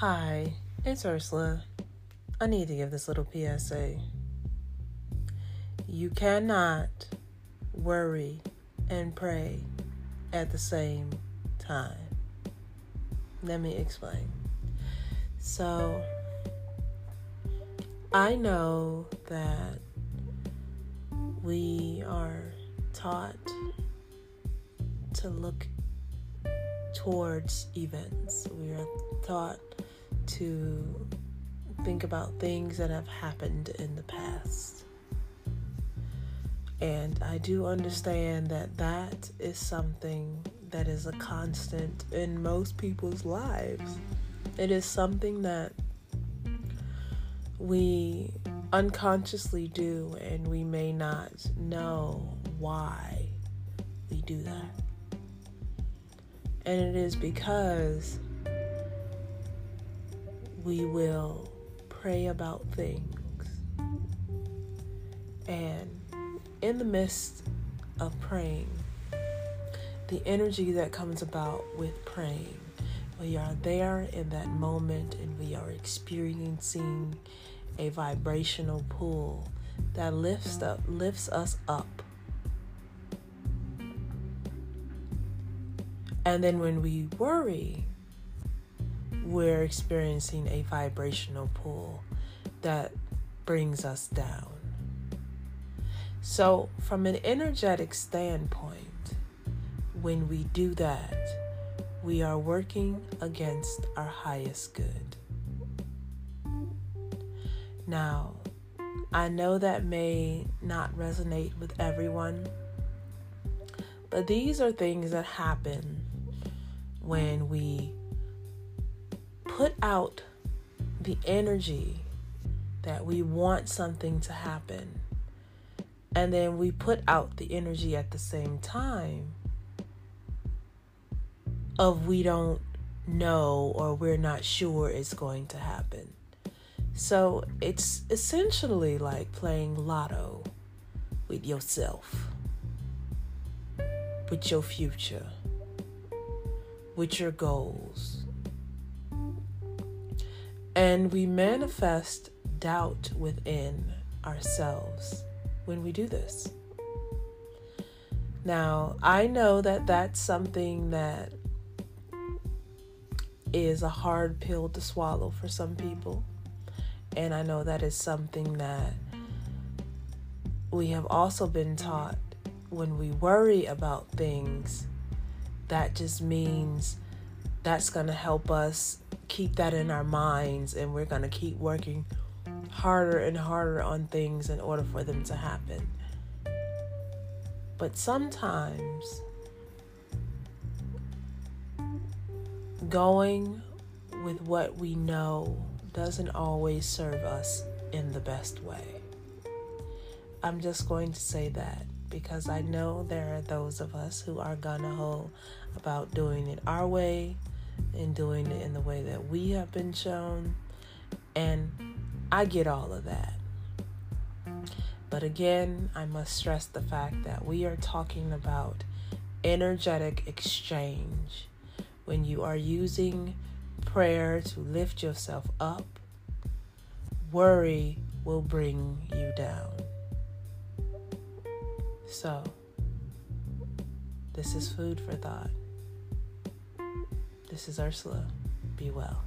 Hi, it's Ursula. I need to give this little PSA. You cannot worry and pray at the same time. Let me explain. So, I know that we are taught to look towards events. We are taught to think about things that have happened in the past. And I do understand that that is something that is a constant in most people's lives. It is something that we unconsciously do, and we may not know why we do that. And it is because we will pray about things. And in the midst of praying, the energy that comes about with praying, we are there in that moment and we are experiencing a vibrational pull that lifts up lifts us up. And then when we worry, we're experiencing a vibrational pull that brings us down. So, from an energetic standpoint, when we do that, we are working against our highest good. Now, I know that may not resonate with everyone, but these are things that happen when we put out the energy that we want something to happen. And then we put out the energy at the same time of we don't know or we're not sure it's going to happen. So it's essentially like playing lotto with yourself, with your future, with your goals and we manifest doubt within ourselves when we do this. Now, I know that that's something that is a hard pill to swallow for some people. And I know that is something that we have also been taught when we worry about things, that just means that's going to help us keep that in our minds and we're going to keep working harder and harder on things in order for them to happen. But sometimes going with what we know doesn't always serve us in the best way. I'm just going to say that because I know there are those of us who are gung ho about doing it our way and doing it in the way that we have been shown. And I get all of that. But again, I must stress the fact that we are talking about energetic exchange. When you are using prayer to lift yourself up, worry will bring you down. So, this is food for thought. This is Ursula. Be well.